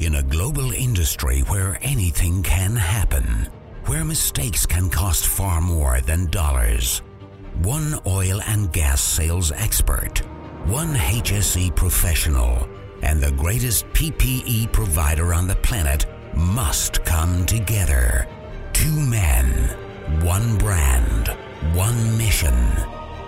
In a global industry where anything can happen, where mistakes can cost far more than dollars, one oil and gas sales expert, one HSE professional, and the greatest PPE provider on the planet must come together. Two men, one brand, one mission.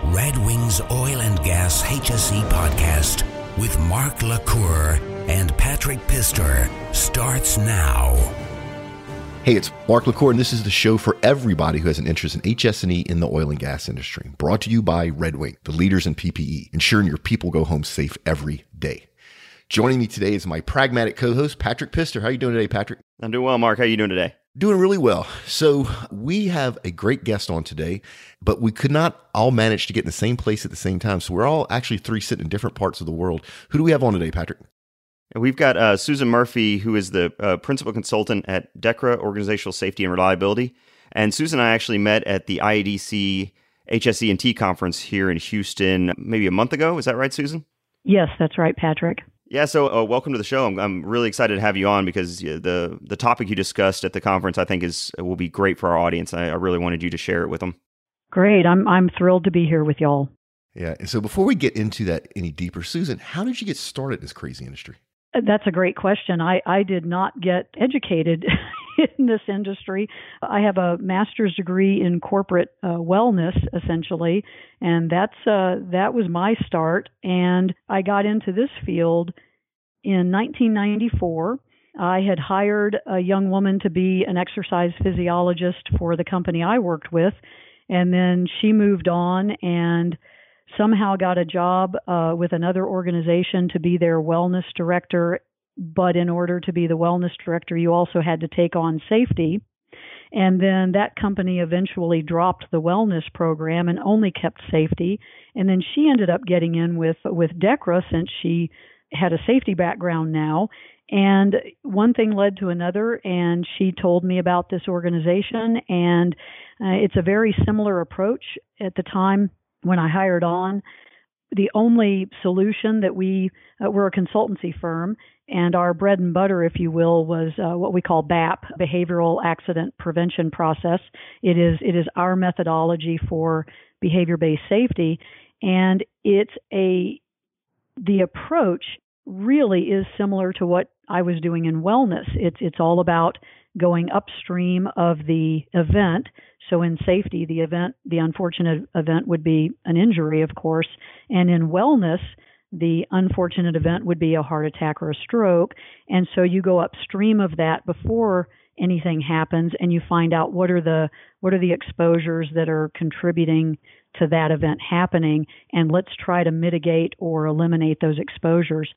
Red Wings Oil and Gas HSE podcast with Mark LaCour and Patrick Pistor starts now. Hey, it's Mark LaCour, and this is the show for everybody who has an interest in HS&E in the oil and gas industry. Brought to you by Red Wing, the leaders in PPE, ensuring your people go home safe every day. Joining me today is my pragmatic co-host, Patrick Pistor. How are you doing today, Patrick? I'm doing well, Mark. How are you doing today? Doing really well. So we have a great guest on today, but we could not all manage to get in the same place at the same time. So we're all actually three sitting in different parts of the world. Who do we have on today, Patrick? We've got uh, Susan Murphy, who is the uh, principal consultant at DEKRA, Organizational Safety and Reliability. And Susan and I actually met at the IADC HSE&T conference here in Houston maybe a month ago. Is that right, Susan? Yes, that's right, Patrick. Yeah, so uh, welcome to the show. I'm, I'm, really excited to have you on because the the topic you discussed at the conference I think is will be great for our audience. I, I really wanted you to share it with them. Great. I'm I'm thrilled to be here with y'all. Yeah. And so before we get into that any deeper, Susan, how did you get started in this crazy industry? That's a great question. I, I did not get educated in this industry. I have a master's degree in corporate uh, wellness, essentially, and that's uh, that was my start. And I got into this field in 1994. I had hired a young woman to be an exercise physiologist for the company I worked with, and then she moved on and somehow got a job uh, with another organization to be their wellness director. But in order to be the wellness director, you also had to take on safety. And then that company eventually dropped the wellness program and only kept safety. And then she ended up getting in with with DEKRA since she had a safety background now. And one thing led to another, and she told me about this organization. And uh, it's a very similar approach at the time when I hired on, the only solution that we uh, we're a consultancy firm, and our bread and butter, if you will, was uh, what we call BAP, Behavioral Accident Prevention Process. It is it is our methodology for behavior-based safety, and it's a the approach really is similar to what I was doing in wellness. It's it's all about going upstream of the event. So in safety, the event, the unfortunate event would be an injury, of course, and in wellness, the unfortunate event would be a heart attack or a stroke. And so you go upstream of that before anything happens and you find out what are the what are the exposures that are contributing to that event happening and let's try to mitigate or eliminate those exposures.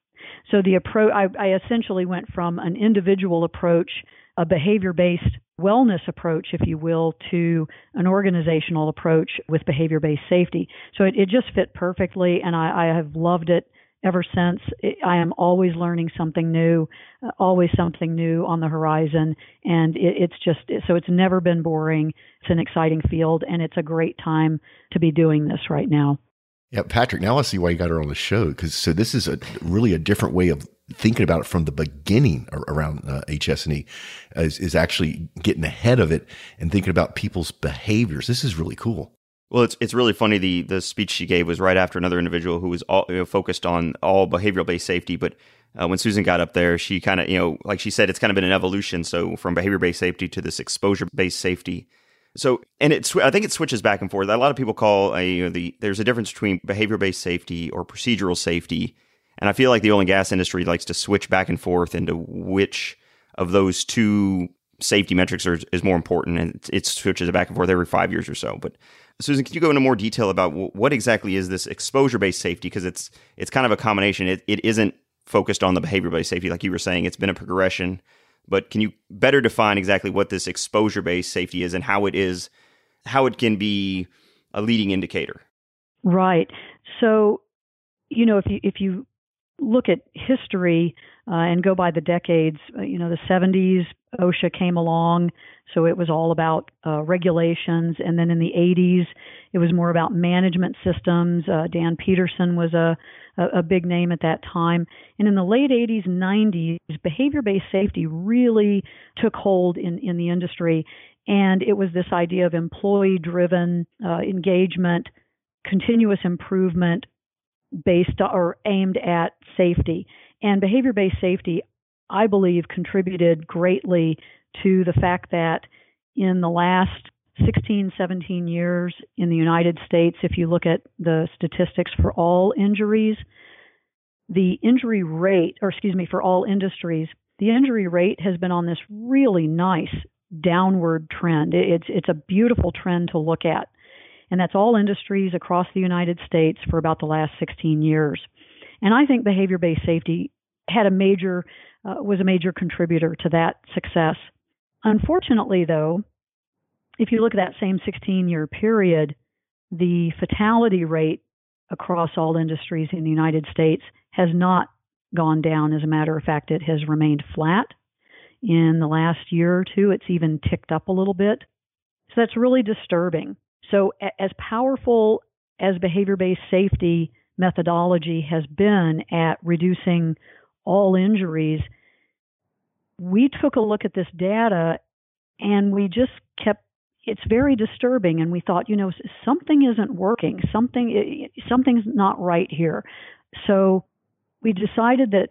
So the approach I, I essentially went from an individual approach a behavior based wellness approach, if you will, to an organizational approach with behavior based safety. So it, it, just fit perfectly, and I, I have loved it ever since. It, I am always learning something new, uh, always something new on the horizon, and it, it's just so it's never been boring. It's an exciting field, and it's a great time to be doing this right now. Yeah, Patrick. Now I see why you got her on the show because so this is a really a different way of thinking about it from the beginning around uh, HS&E is, is actually getting ahead of it and thinking about people's behaviors. This is really cool. Well, it's it's really funny. The the speech she gave was right after another individual who was all you know, focused on all behavioral based safety. But uh, when Susan got up there, she kind of you know, like she said, it's kind of been an evolution. So from behavior based safety to this exposure based safety. So and it's I think it switches back and forth. A lot of people call a, you know, the there's a difference between behavior based safety or procedural safety and I feel like the oil and gas industry likes to switch back and forth into which of those two safety metrics are, is more important, and it, it switches back and forth every five years or so. But Susan, can you go into more detail about what exactly is this exposure-based safety? Because it's it's kind of a combination. It, it isn't focused on the behavior-based safety, like you were saying. It's been a progression. But can you better define exactly what this exposure-based safety is and how it is, how it can be a leading indicator? Right. So, you know, if you if you look at history uh, and go by the decades, uh, you know, the 70s, OSHA came along, so it was all about uh, regulations. And then in the 80s, it was more about management systems. Uh, Dan Petersen was a, a, a big name at that time. And in the late 80s 90s, behavior based safety really took hold in, in the industry. And it was this idea of employee driven uh, engagement, continuous improvement based or aimed at safety. And behavior based safety, I believe, contributed greatly to the fact that in the last 16, 17 years in the United States, if you look at the statistics for all injuries, the injury rate, or excuse me, for all industries, the injury rate has been on this really nice downward trend. It's it's a beautiful trend to look at, and that's all industries across the United States for about the last 16 years. And I think behavior-based safety had a major uh, was a major contributor to that success. Unfortunately, though, if you look at that same 16 year period, the fatality rate across all industries in the United States has not gone down. As a matter of fact, it has remained flat. In the last year or two, it's even ticked up a little bit. So that's really disturbing. So, as powerful as behavior based safety methodology has been at reducing all injuries, we took a look at this data and we just kept it's very disturbing. And we thought you know something isn't working. Something something's not right here. So we decided that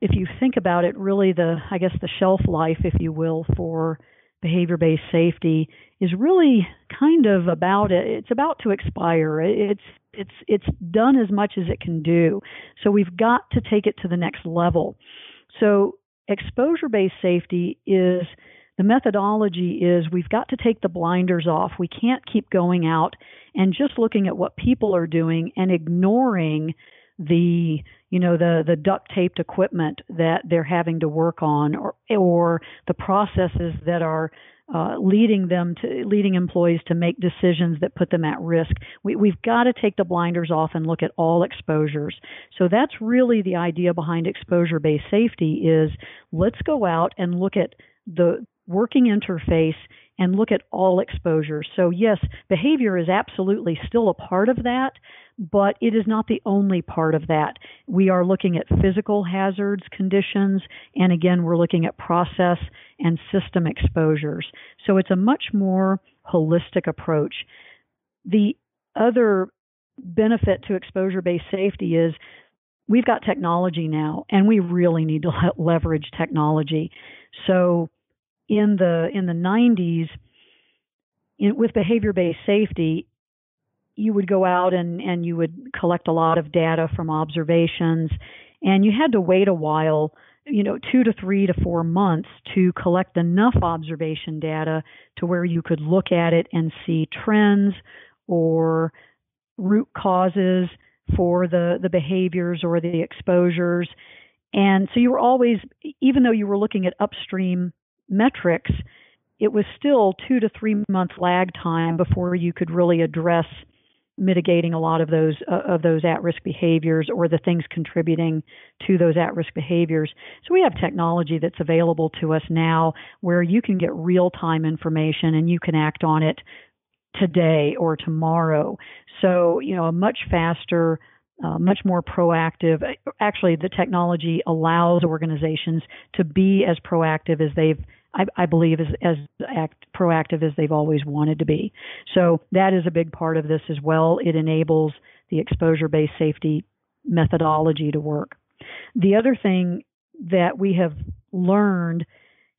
if you think about it really the i guess the shelf life if you will for behavior based safety is really kind of about it. It's about to expire. It's it's it's done as much as it can do. So we've got to take it to the next level. So exposure based safety is the methodology is we've got to take the blinders off. We can't keep going out and just looking at what people are doing and ignoring the you know the the duct taped equipment that they're having to work on or or the processes that are uh, leading them to leading employees to make decisions that put them at risk. We, we've got to take the blinders off and look at all exposures. So that's really the idea behind exposure-based safety: is let's go out and look at the working interface and look at all exposures. So yes, behavior is absolutely still a part of that, but it is not the only part of that. We are looking at physical hazards, conditions, and again, we're looking at process and system exposures. So it's a much more holistic approach. The other benefit to exposure based safety is we've got technology now, and we really need to leverage technology. So in the in the 90s, in, with behavior based safety, you would go out and, and you would collect a lot of data from observations, and you had to wait a while, you know, two to three to four months to collect enough observation data to where you could look at it and see trends or root causes for the, the behaviors or the exposures. And so you were always, even though you were looking at upstream metrics, it was still two to three month lag time before you could really address mitigating a lot of those uh, of those at-risk behaviors or the things contributing to those at-risk behaviors. So we have technology that's available to us now where you can get real-time information and you can act on it today or tomorrow. So, you know, a much faster uh, much more proactive. Actually, the technology allows organizations to be as proactive as they've I, I believe as, as act, proactive as they've always wanted to be. So that is a big part of this as well. It enables the exposure-based safety methodology to work. The other thing that we have learned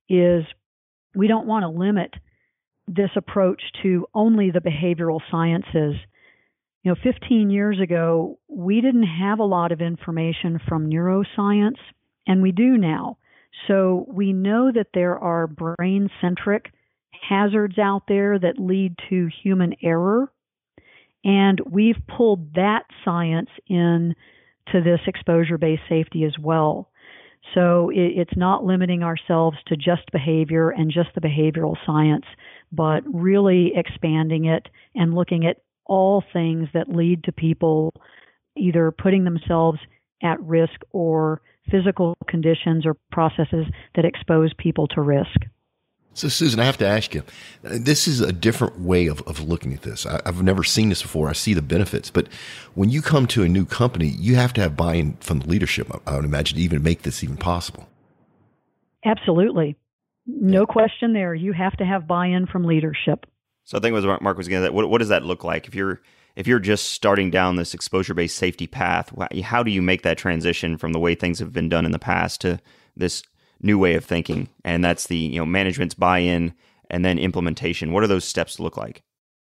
is we don't want to limit this approach to only the behavioral sciences. You know, 15 years ago, we didn't have a lot of information from neuroscience, and we do now. So we know that there are brain centric hazards out there that lead to human error. And we've pulled that science in to this exposure based safety as well. So it, it's not limiting ourselves to just behavior and just the behavioral science, but really expanding it and looking at all things that lead to people either putting themselves at risk or physical conditions or processes that expose people to risk. So, Susan, I have to ask you this is a different way of, of looking at this. I, have never seen this before. I see the benefits, but when you come to a new company, you have to have buy in from the leadership, I would imagine, to even make this even possible. Absolutely. No question there. You have to have buy in from leadership. So I think was Mark was going to what, what does that look like if you're if you're just starting down this exposure based safety path? How do you make that transition from the way things have been done in the past to this new way of thinking, and that's the you know management's buy-in and then implementation. What do those steps look like?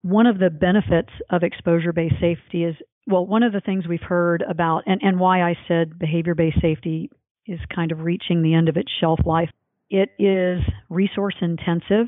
One of the benefits of exposure-based safety is well, one of the things we've heard about, and, and why I said behavior-based safety is kind of reaching the end of its shelf life. It is resource intensive.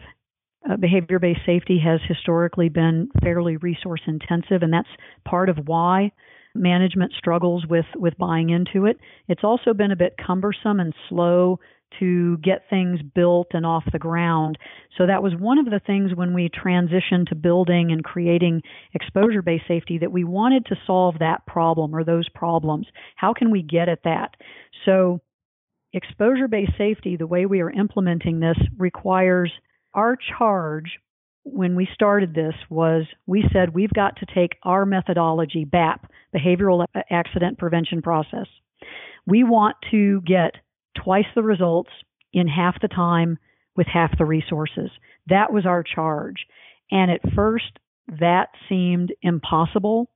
Uh, behavior based safety has historically been fairly resource intensive, and that's part of why management struggles with, with buying into it. It's also been a bit cumbersome and slow to get things built and off the ground. So that was one of the things when we transitioned to building and creating exposure based safety that we wanted to solve that problem or those problems. How can we get at that? So exposure based safety, the way we are implementing this requires our charge when we started this was we said we've got to take our methodology, BAP, Behavioral Accident Prevention Process. We want to get twice the results in half the time with half the resources. That was our charge. And at first, that seemed impossible.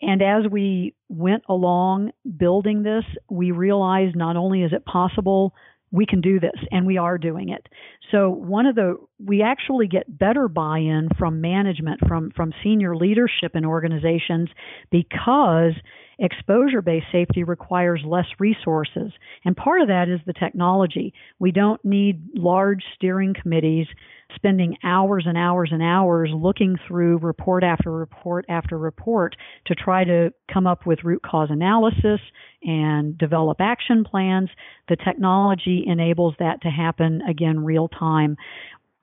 And as we went along building this, we realized not only is it possible, we can do this and we are doing it. So one of the we actually get better buy-in from management from from senior leadership in organizations because exposure based safety requires less resources. And part of that is the technology. We don't need large steering committees spending hours and hours and hours looking through report after report after report to try to come up with root cause analysis and develop action plans. The technology enables that to happen again real time.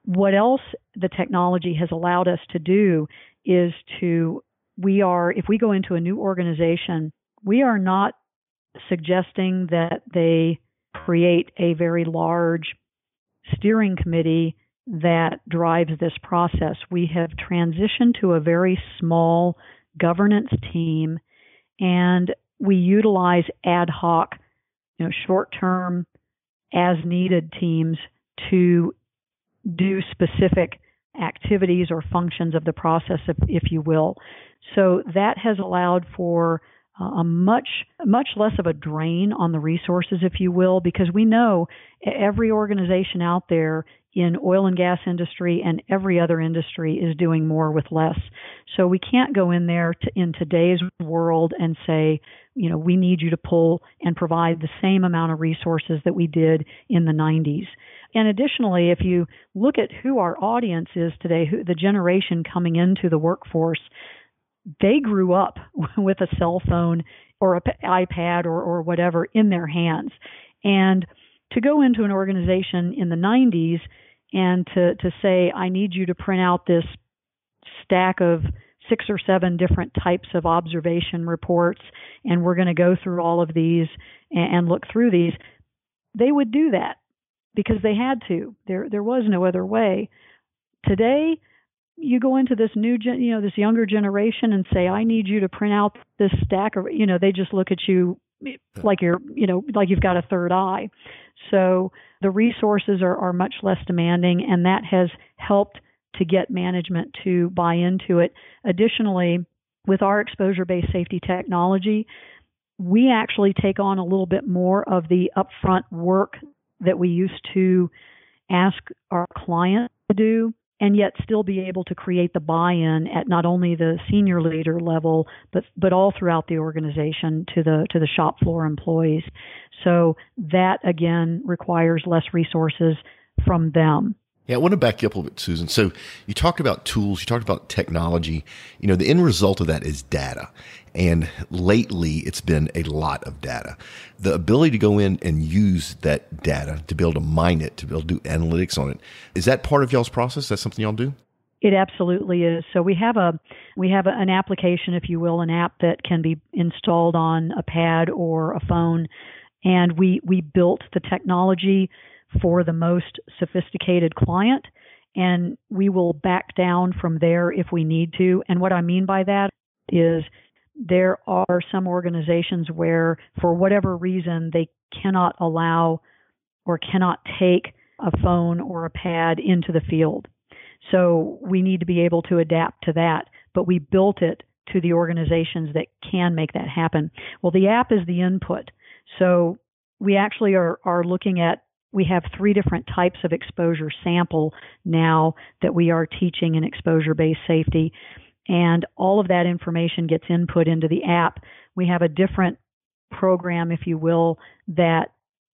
What else the technology has allowed us to do is to we are, if we go into a new organization, we are not suggesting that they create a very large steering committee that drives this process. We have transitioned to a very small governance team and we utilize ad hoc, you know, short term as needed teams to do specific activities or functions of the process, if, if you will. So that has allowed for uh, a much much less of a drain on the resources if you will because we know every organization out there in oil and gas industry and every other industry is doing more with less so we can't go in there to, in today's world and say you know we need you to pull and provide the same amount of resources that we did in the 90s and additionally if you look at who our audience is today who the generation coming into the workforce they grew up with a cell phone or an iPad or, or whatever in their hands. And to go into an organization in the 90s and to, to say, I need you to print out this stack of six or seven different types of observation reports, and we're going to go through all of these and, and look through these, they would do that because they had to. There, there was no other way. Today, you go into this new gen, you know this younger generation and say i need you to print out this stack or you know they just look at you like you're you know like you've got a third eye so the resources are, are much less demanding and that has helped to get management to buy into it. Additionally with our exposure based safety technology we actually take on a little bit more of the upfront work that we used to ask our client to do and yet still be able to create the buy-in at not only the senior leader level but but all throughout the organization to the to the shop floor employees. So that again requires less resources from them yeah, I want to back you up a little bit, Susan. So you talked about tools, you talked about technology. You know, the end result of that is data. And lately it's been a lot of data. The ability to go in and use that data to be able to mine it, to be able to do analytics on it. Is that part of y'all's process? That's something y'all do? It absolutely is. So we have a we have a, an application, if you will, an app that can be installed on a pad or a phone, and we we built the technology for the most sophisticated client, and we will back down from there if we need to. And what I mean by that is there are some organizations where, for whatever reason, they cannot allow or cannot take a phone or a pad into the field. So we need to be able to adapt to that. But we built it to the organizations that can make that happen. Well, the app is the input. So we actually are, are looking at we have three different types of exposure sample now that we are teaching in exposure based safety and all of that information gets input into the app. We have a different program, if you will, that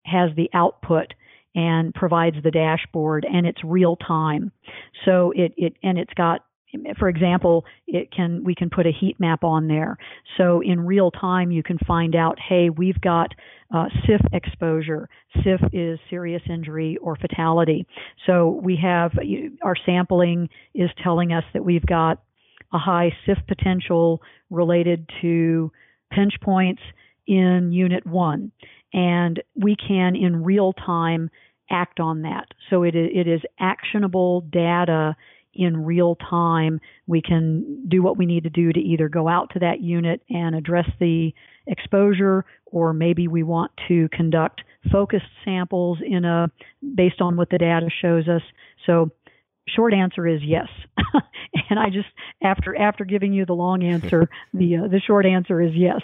has the output and provides the dashboard and it's real time. So it, it and it's got for example, it can we can put a heat map on there. So in real time, you can find out, hey, we've got uh, SIF exposure. SIF is serious injury or fatality. So we have our sampling is telling us that we've got a high SIF potential related to pinch points in Unit 1. And we can, in real time, act on that. So it, it is actionable data in real time. We can do what we need to do to either go out to that unit and address the exposure, or maybe we want to conduct focused samples in a based on what the data shows us. So short answer is yes. and I just after after giving you the long answer, the uh, the short answer is yes.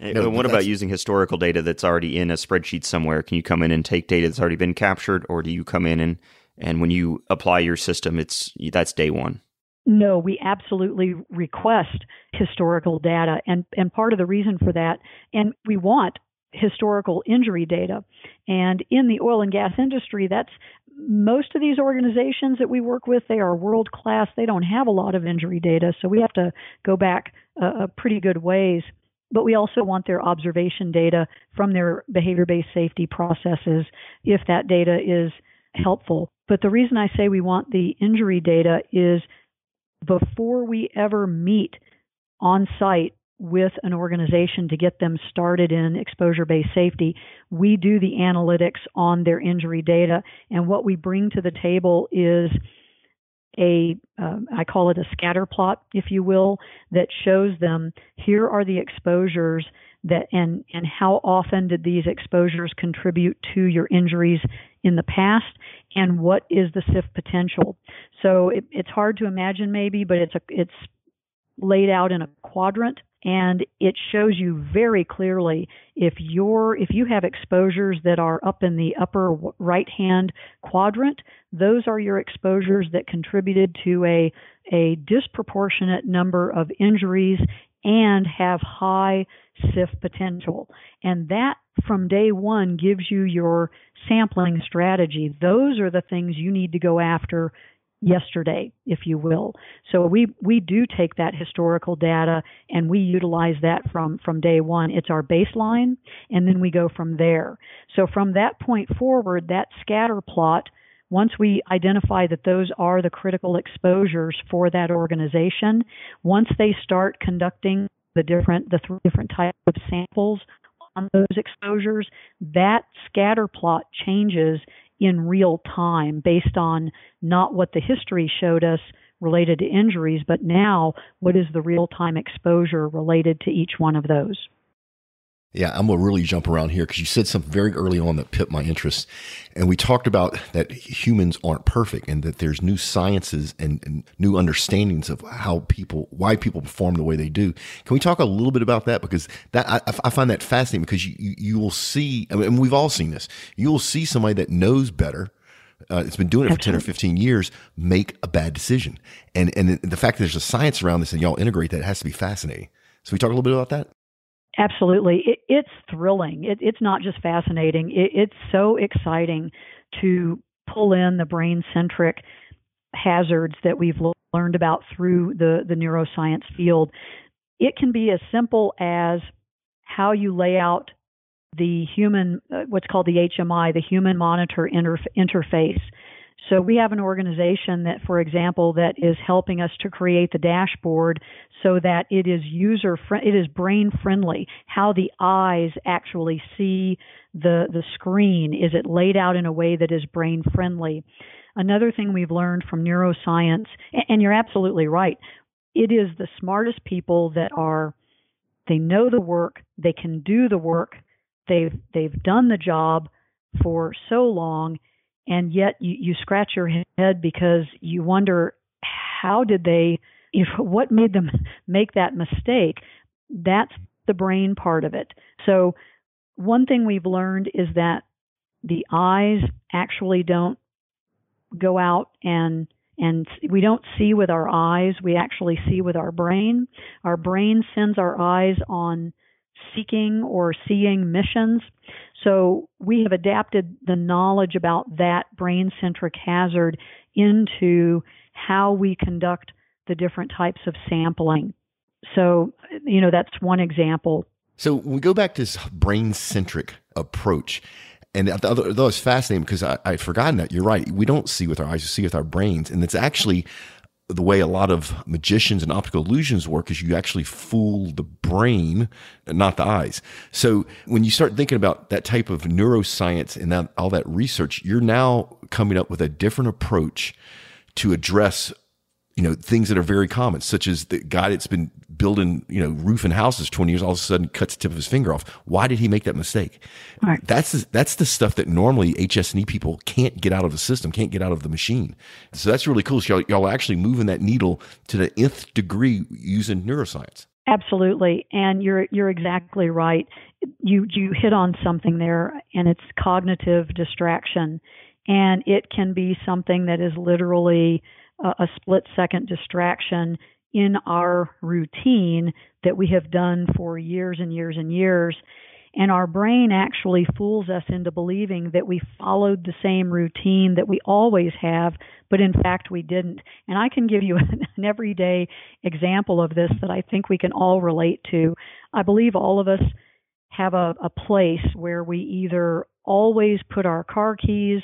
no, what about using historical data that's already in a spreadsheet somewhere? Can you come in and take data that's already been captured, or do you come in and and when you apply your system, it's that's day one? No, we absolutely request historical data, and and part of the reason for that, and we want historical injury data. And in the oil and gas industry, that's most of these organizations that we work with, they are world class. They don't have a lot of injury data, so we have to go back a, a pretty good ways. But we also want their observation data from their behavior based safety processes if that data is helpful. But the reason I say we want the injury data is before we ever meet on site with an organization to get them started in exposure based safety, we do the analytics on their injury data. And what we bring to the table is a uh, I call it a scatter plot, if you will, that shows them here are the exposures that and and how often did these exposures contribute to your injuries in the past and what is the SIF potential. So it, it's hard to imagine maybe, but it's a it's laid out in a quadrant and it shows you very clearly if you're if you have exposures that are up in the upper right hand quadrant those are your exposures that contributed to a a disproportionate number of injuries and have high SIF potential. And that from day 1 gives you your sampling strategy. Those are the things you need to go after yesterday, if you will. So we we do take that historical data and we utilize that from from day one. It's our baseline, and then we go from there. So from that point forward, that scatter plot. Once we identify that those are the critical exposures for that organization, once they start conducting the different the three different types of samples on those exposures, that scatter plot changes in real time based on not what the history showed us related to injuries, but now what is the real time exposure related to each one of those. Yeah, I'm gonna really jump around here because you said something very early on that piqued my interest, and we talked about that humans aren't perfect and that there's new sciences and, and, new understandings of how people, why people perform the way they do. Can we talk a little bit about that because that I, I find that fascinating because you, you, you will see, I mean, and we've all seen this. You will see somebody that knows better. Uh, it's been doing it for 10 or 15 years make a bad decision and and the fact that there's a science around this and y'all integrate that has to be fascinating so we talk a little bit about that Absolutely. It, it's thrilling. It, it's not just fascinating. It, it's so exciting to pull in the brain centric hazards that we've learned about through the, the neuroscience field. It can be as simple as how you lay out the human, uh, what's called the HMI, the human monitor interf- interface. So we have an organization that, for example, that is helping us to create the dashboard so that it is user it is brain friendly. How the eyes actually see the the screen is it laid out in a way that is brain friendly. Another thing we've learned from neuroscience, and you're absolutely right, it is the smartest people that are they know the work, they can do the work, they've they've done the job for so long and yet you, you scratch your head because you wonder how did they if what made them make that mistake? That's the brain part of it. So one thing we've learned is that the eyes actually don't go out and and we don't see with our eyes we actually see with our brain. Our brain sends our eyes on seeking or seeing missions so we have adapted the knowledge about that brain centric hazard into how we conduct the different types of sampling. So, you know, that's one example. So we go back to this brain centric approach, and that was fascinating because I, I'd forgotten that. You're right. We don't see with our eyes, we see with our brains. And it's actually the way a lot of magicians and optical illusions work is you actually fool the brain, not the eyes. So when you start thinking about that type of neuroscience and that, all that research, you're now coming up with a different approach to address you know things that are very common, such as the guy that's been building you know roof and houses twenty years, all of a sudden cuts the tip of his finger off. Why did he make that mistake? Right. That's the, that's the stuff that normally HS&E people can't get out of the system, can't get out of the machine. So that's really cool. So y'all, y'all are actually moving that needle to the nth degree using neuroscience. Absolutely, and you're you're exactly right. You you hit on something there, and it's cognitive distraction, and it can be something that is literally a split second distraction in our routine that we have done for years and years and years. And our brain actually fools us into believing that we followed the same routine that we always have, but in fact we didn't. And I can give you an everyday example of this that I think we can all relate to. I believe all of us have a, a place where we either always put our car keys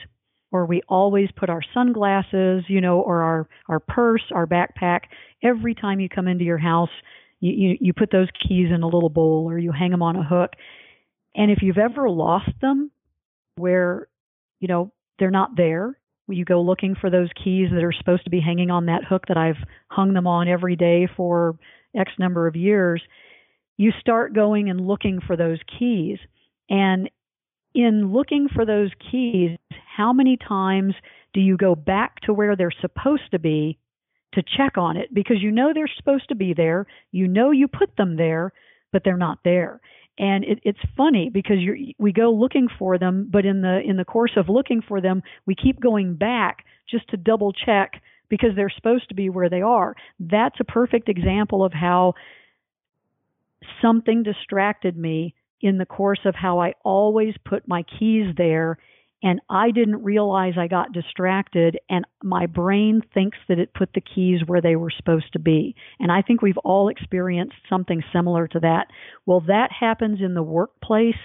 or we always put our sunglasses, you know, or our our purse, our backpack. Every time you come into your house, you, you you put those keys in a little bowl or you hang them on a hook. And if you've ever lost them, where you know they're not there, you go looking for those keys that are supposed to be hanging on that hook that I've hung them on every day for X number of years. You start going and looking for those keys. And in looking for those keys, how many times do you go back to where they're supposed to be to check on it? Because you know they're supposed to be there, you know you put them there, but they're not there. And it, it's funny because we go looking for them, but in the in the course of looking for them, we keep going back just to double check because they're supposed to be where they are. That's a perfect example of how something distracted me in the course of how I always put my keys there and I didn't realize I got distracted and my brain thinks that it put the keys where they were supposed to be. And I think we've all experienced something similar to that. Well, that happens in the workplace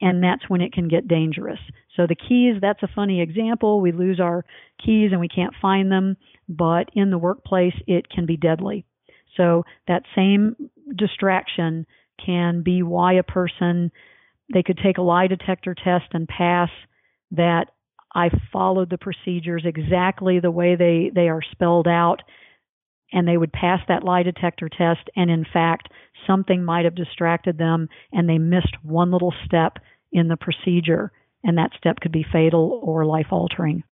and that's when it can get dangerous. So the keys, that's a funny example. We lose our keys and we can't find them, but in the workplace it can be deadly. So that same distraction can be why a person they could take a lie detector test and pass that I followed the procedures exactly the way they, they are spelled out and they would pass that lie detector test and in fact something might have distracted them and they missed one little step in the procedure and that step could be fatal or life altering.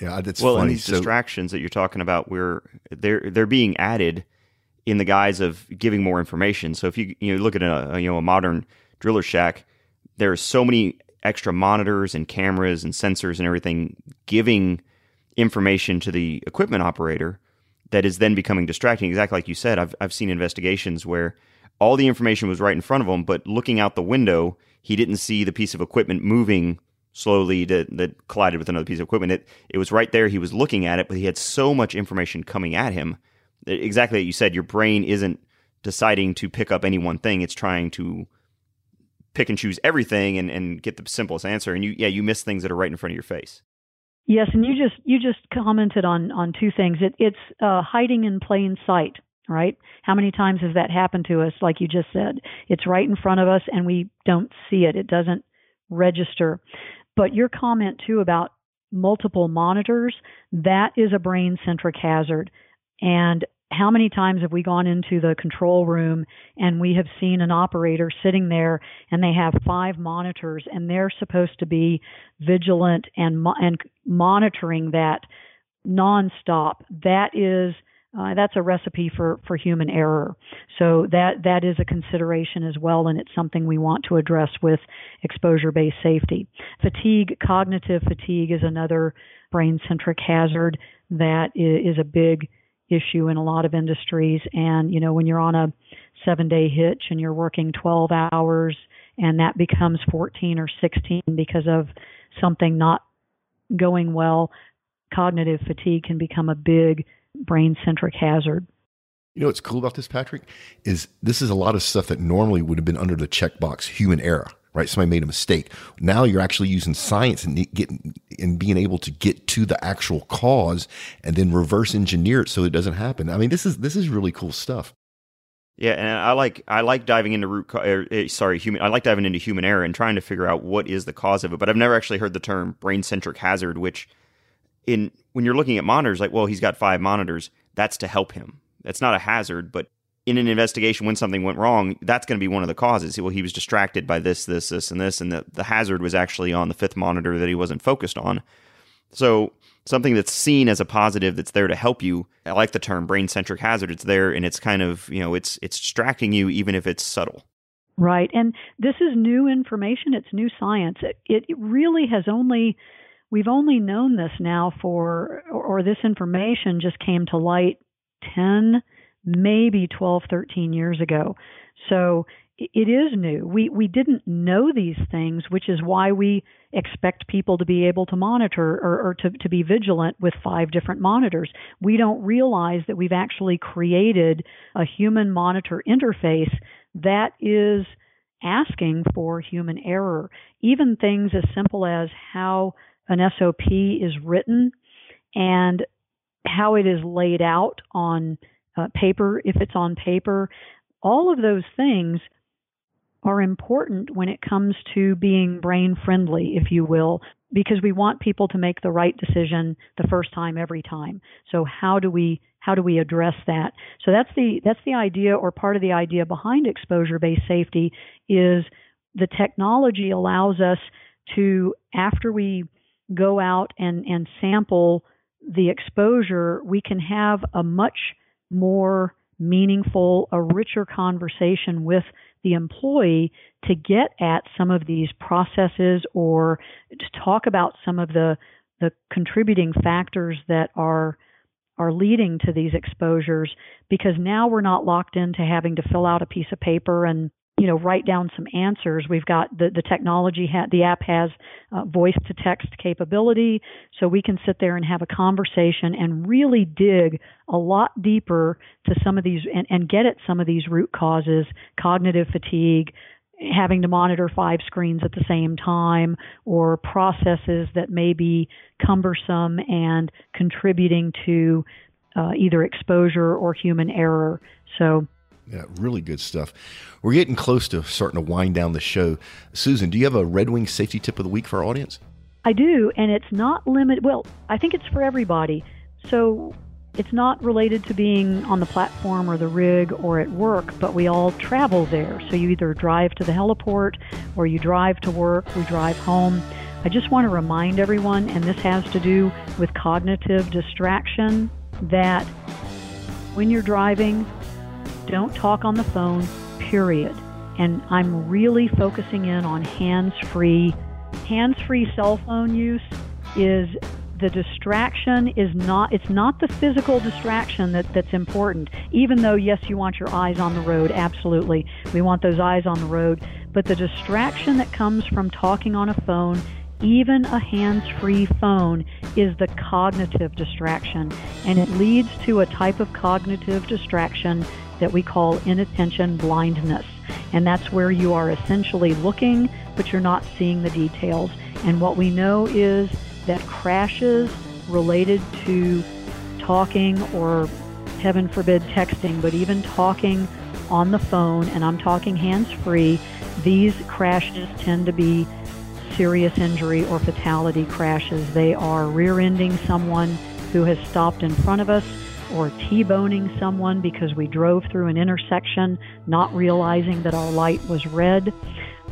Yeah, that's well, funny. and these so, distractions that you're talking about, where they're they're being added in the guise of giving more information. So if you you know look at a you know a modern driller shack, there are so many extra monitors and cameras and sensors and everything giving information to the equipment operator that is then becoming distracting. Exactly like you said, I've I've seen investigations where all the information was right in front of him, but looking out the window, he didn't see the piece of equipment moving slowly to, that collided with another piece of equipment. It it was right there. He was looking at it, but he had so much information coming at him exactly like you said, your brain isn't deciding to pick up any one thing. It's trying to pick and choose everything and, and get the simplest answer. And you, yeah, you miss things that are right in front of your face. Yes, and you just you just commented on on two things. It, it's uh, hiding in plain sight, right? How many times has that happened to us? Like you just said, it's right in front of us and we don't see it. It doesn't register. But your comment too about multiple monitors, that is a brain centric hazard. And how many times have we gone into the control room and we have seen an operator sitting there and they have five monitors and they're supposed to be vigilant and and monitoring that nonstop that is uh, that's a recipe for, for human error. So that that is a consideration as well, and it's something we want to address with exposure-based safety. Fatigue, cognitive fatigue, is another brain-centric hazard that is a big issue in a lot of industries. And, you know, when you're on a seven day hitch and you're working 12 hours and that becomes 14 or 16 because of something not going well, cognitive fatigue can become a big brain centric hazard. You know what's cool about this, Patrick, is this is a lot of stuff that normally would have been under the checkbox human error right? Somebody made a mistake. Now you're actually using science and getting and being able to get to the actual cause and then reverse engineer it so it doesn't happen. I mean, this is this is really cool stuff. Yeah, and I like I like diving into root er, eh, sorry human I like diving into human error and trying to figure out what is the cause of it. But I've never actually heard the term brain centric hazard, which in when you're looking at monitors, like well he's got five monitors, that's to help him. That's not a hazard, but in an investigation when something went wrong, that's going to be one of the causes. Well, he was distracted by this, this, this, and this, and the, the hazard was actually on the fifth monitor that he wasn't focused on. So something that's seen as a positive that's there to help you. I like the term brain centric hazard. It's there and it's kind of, you know, it's it's distracting you even if it's subtle. Right. And this is new information, it's new science. It, it really has only we've only known this now for or, or this information just came to light 10 maybe 12, 13 years ago. So it is new. We we didn't know these things, which is why we expect people to be able to monitor or, or to, to be vigilant with five different monitors. We don't realize that we've actually created a human monitor interface that is asking for human error. Even things as simple as how an SOP is written and how it is laid out on uh, paper if it's on paper. All of those things are important when it comes to being brain friendly, if you will, because we want people to make the right decision the first time every time. So how do we how do we address that? So that's the that's the idea or part of the idea behind exposure based safety is the technology allows us to after we go out and and sample the exposure, we can have a much more meaningful, a richer conversation with the employee to get at some of these processes or to talk about some of the the contributing factors that are are leading to these exposures. Because now we're not locked into having to fill out a piece of paper and you know write down some answers. We've got the the technology ha- the app has uh, voice to text capability so we can sit there and have a conversation and really dig a lot deeper to some of these and, and get at some of these root causes cognitive fatigue having to monitor five screens at the same time or processes that may be cumbersome and contributing to uh, either exposure or human error. So yeah, really good stuff. We're getting close to starting to wind down the show. Susan, do you have a Red Wing safety tip of the week for our audience? I do, and it's not limited. Well, I think it's for everybody. So it's not related to being on the platform or the rig or at work, but we all travel there. So you either drive to the heliport or you drive to work, we drive home. I just want to remind everyone, and this has to do with cognitive distraction, that when you're driving, don't talk on the phone, period. And I'm really focusing in on hands free. Hands free cell phone use is the distraction is not it's not the physical distraction that, that's important even though yes you want your eyes on the road absolutely we want those eyes on the road but the distraction that comes from talking on a phone even a hands free phone is the cognitive distraction and it leads to a type of cognitive distraction that we call inattention blindness. And that's where you are essentially looking, but you're not seeing the details. And what we know is that crashes related to talking or, heaven forbid, texting, but even talking on the phone, and I'm talking hands free, these crashes tend to be serious injury or fatality crashes. They are rear ending someone who has stopped in front of us or T boning someone because we drove through an intersection not realizing that our light was red,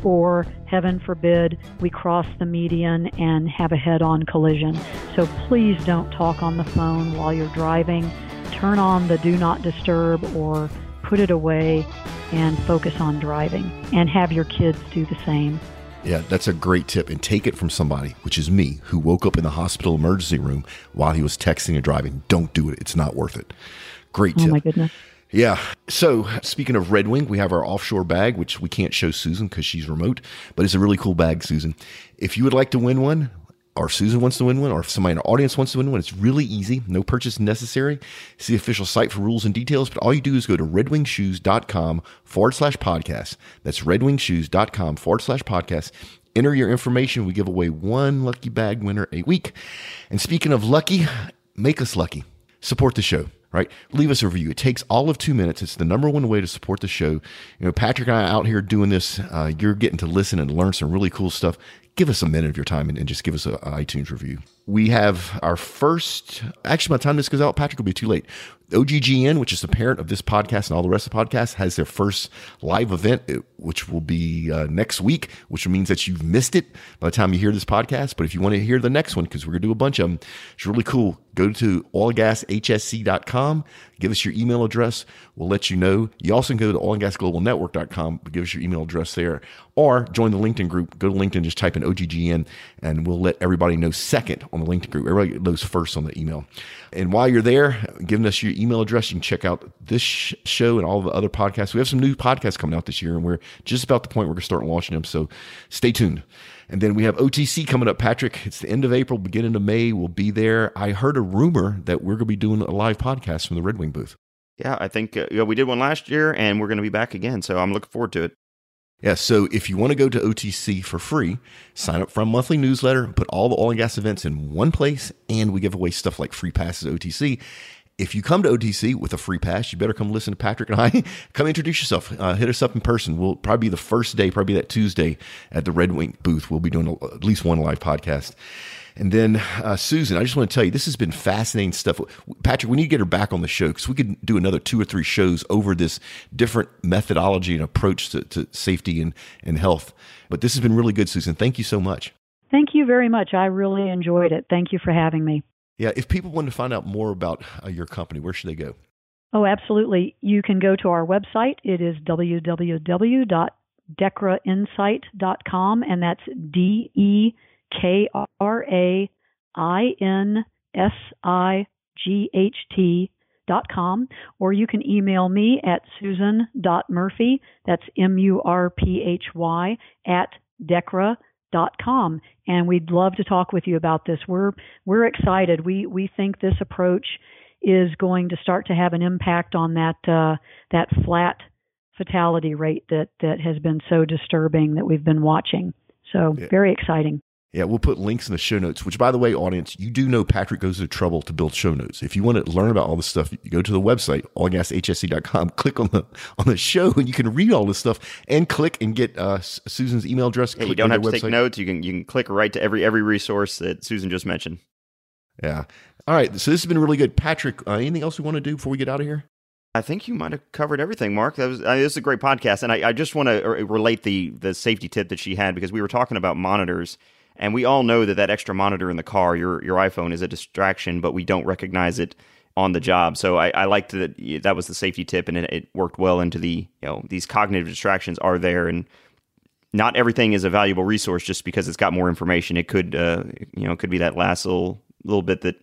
or heaven forbid, we cross the median and have a head on collision. So please don't talk on the phone while you're driving. Turn on the do not disturb or put it away and focus on driving and have your kids do the same. Yeah, that's a great tip. And take it from somebody, which is me, who woke up in the hospital emergency room while he was texting and driving. Don't do it. It's not worth it. Great oh, tip. Oh, my goodness. Yeah. So, speaking of Red Wing, we have our offshore bag, which we can't show Susan because she's remote, but it's a really cool bag, Susan. If you would like to win one, or Susan wants to win one, or if somebody in our audience wants to win one, it's really easy. No purchase necessary. See the official site for rules and details, but all you do is go to redwingshoes.com forward slash podcast. That's redwingshoes.com forward slash podcast. Enter your information. We give away one lucky bag winner a week. And speaking of lucky, make us lucky. Support the show right? Leave us a review. It takes all of two minutes. It's the number one way to support the show. You know, Patrick and I out here doing this. Uh, you're getting to listen and learn some really cool stuff give us a minute of your time and, and just give us an iTunes review. We have our first, actually, by the time this goes out, Patrick will be too late. OGGN, which is the parent of this podcast and all the rest of the podcasts, has their first live event, uh, which will be uh, next week, which means that you've missed it by the time you hear this podcast. But if you want to hear the next one, because we're going to do a bunch of them, it's really cool. Go to oilgashse.com, give us your email address. We'll let you know. You also can go to oilandgasglobalnetwork.com, give us your email address there, or join the LinkedIn group. Go to LinkedIn, just type in OGGN, and we'll let everybody know second on the LinkedIn group. Everybody goes first on the email. And while you're there, giving us your email address, you can check out this show and all the other podcasts. We have some new podcasts coming out this year, and we're just about the point we're going to start launching them. So stay tuned. And then we have OTC coming up, Patrick. It's the end of April, beginning of May. We'll be there. I heard a rumor that we're going to be doing a live podcast from the Red Wing booth. Yeah, I think uh, we did one last year, and we're going to be back again. So I'm looking forward to it. Yeah, so if you want to go to OTC for free, sign up for a monthly newsletter, put all the oil and gas events in one place, and we give away stuff like free passes OTC. If you come to OTC with a free pass, you better come listen to Patrick and I. come introduce yourself. Uh, hit us up in person. We'll probably be the first day, probably that Tuesday at the Red Wing booth. We'll be doing at least one live podcast. And then uh, Susan, I just want to tell you, this has been fascinating stuff. Patrick, we need to get her back on the show because we could do another two or three shows over this different methodology and approach to, to safety and, and health. But this has been really good, Susan. Thank you so much. Thank you very much. I really enjoyed it. Thank you for having me. Yeah, if people want to find out more about uh, your company, where should they go? Oh, absolutely. You can go to our website. It is www.dekrainsight.com, and that's D E K R A I N S I G H T dot com, or you can email me at susan.murphy, that's M U R P H Y, at dekra dot com. And we'd love to talk with you about this. We're we're excited. We we think this approach is going to start to have an impact on that uh, that flat fatality rate that that has been so disturbing that we've been watching. So yeah. very exciting yeah, we'll put links in the show notes, which, by the way, audience, you do know Patrick goes to trouble to build show notes. If you want to learn about all this stuff, you go to the website, oilgashse.com, click on the on the show, and you can read all this stuff and click and get uh, Susan's email address. Yeah, you don't have to website. take notes. You can you can click right to every every resource that Susan just mentioned. Yeah. All right. So this has been really good. Patrick, uh, anything else we want to do before we get out of here? I think you might have covered everything, Mark. That was uh, this is a great podcast, and I, I just want to uh, relate the the safety tip that she had because we were talking about monitors and we all know that that extra monitor in the car, your your iPhone, is a distraction, but we don't recognize it on the job. So I, I liked that that was the safety tip, and it, it, worked well into the you know these cognitive distractions are there, and not everything is a valuable resource just because it's got more information. It could uh, you know could be that last little little bit that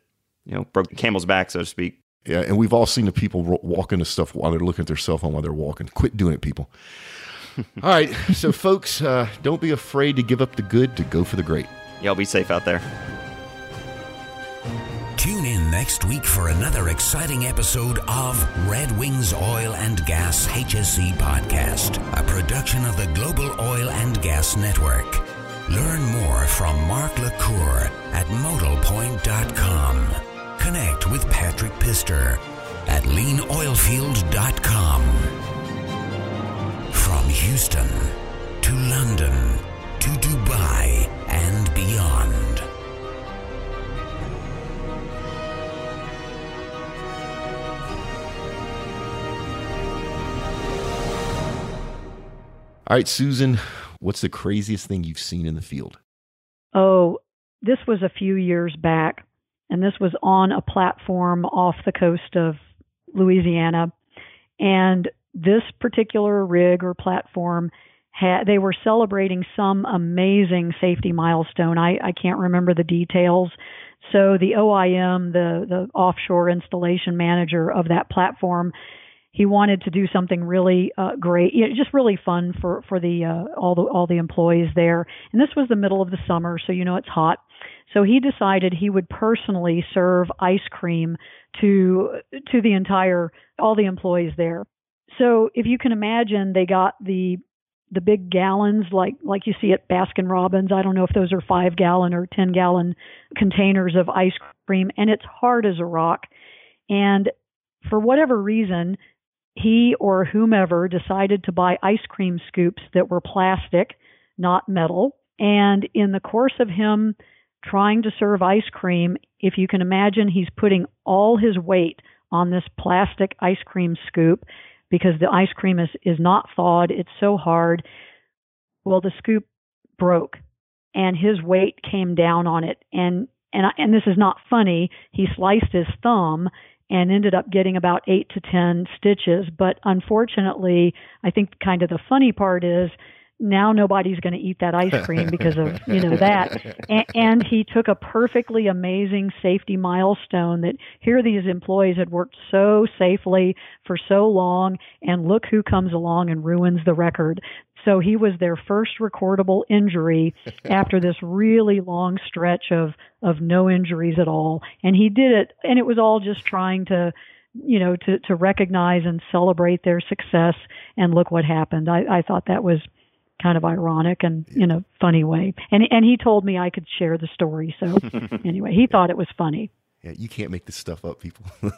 you know broke the camel's back, so to speak. Yeah, and we've all seen the people walk into stuff while they're looking at their cell phone while they're walking. Quit doing it, people. All right. So, folks, uh, don't be afraid to give up the good to go for the great. Y'all be safe out there. Tune in next week for another exciting episode of Red Wings Oil and Gas HSE Podcast, a production of the Global Oil and Gas Network. Learn more from Mark LaCour at modalpoint.com. Connect with Patrick Pistor at leanoilfield.com. From Houston to London to Dubai and beyond. All right, Susan, what's the craziest thing you've seen in the field? Oh, this was a few years back, and this was on a platform off the coast of Louisiana. And this particular rig or platform had they were celebrating some amazing safety milestone. I, I can't remember the details. So the OIM, the the offshore installation manager of that platform, he wanted to do something really uh, great, you know, just really fun for for the uh, all the all the employees there. And this was the middle of the summer, so you know it's hot. So he decided he would personally serve ice cream to to the entire all the employees there. So if you can imagine, they got the the big gallons like like you see at Baskin Robbins. I don't know if those are five gallon or ten gallon containers of ice cream, and it's hard as a rock. And for whatever reason, he or whomever decided to buy ice cream scoops that were plastic, not metal. And in the course of him trying to serve ice cream, if you can imagine, he's putting all his weight on this plastic ice cream scoop because the ice cream is, is not thawed. It's so hard. Well, the scoop broke and his weight came down on it. And, and, I, and this is not funny. He sliced his thumb and ended up getting about eight to ten stitches. But unfortunately, I think kind of the funny part is now nobody's going to eat that ice cream because of you know that. And, and, he took a perfectly amazing safety milestone that here these employees had worked so safely for so long and look who comes along and ruins the record. So he was their first recordable injury after this really long stretch of of no injuries at all. And he did it, and it was all just trying to you know to to recognize and celebrate their success and look what happened. I i thought that was kind of ironic and in a funny way. And and he told me i could share the story so anyway he thought it was funny. Yeah you can't make this stuff up people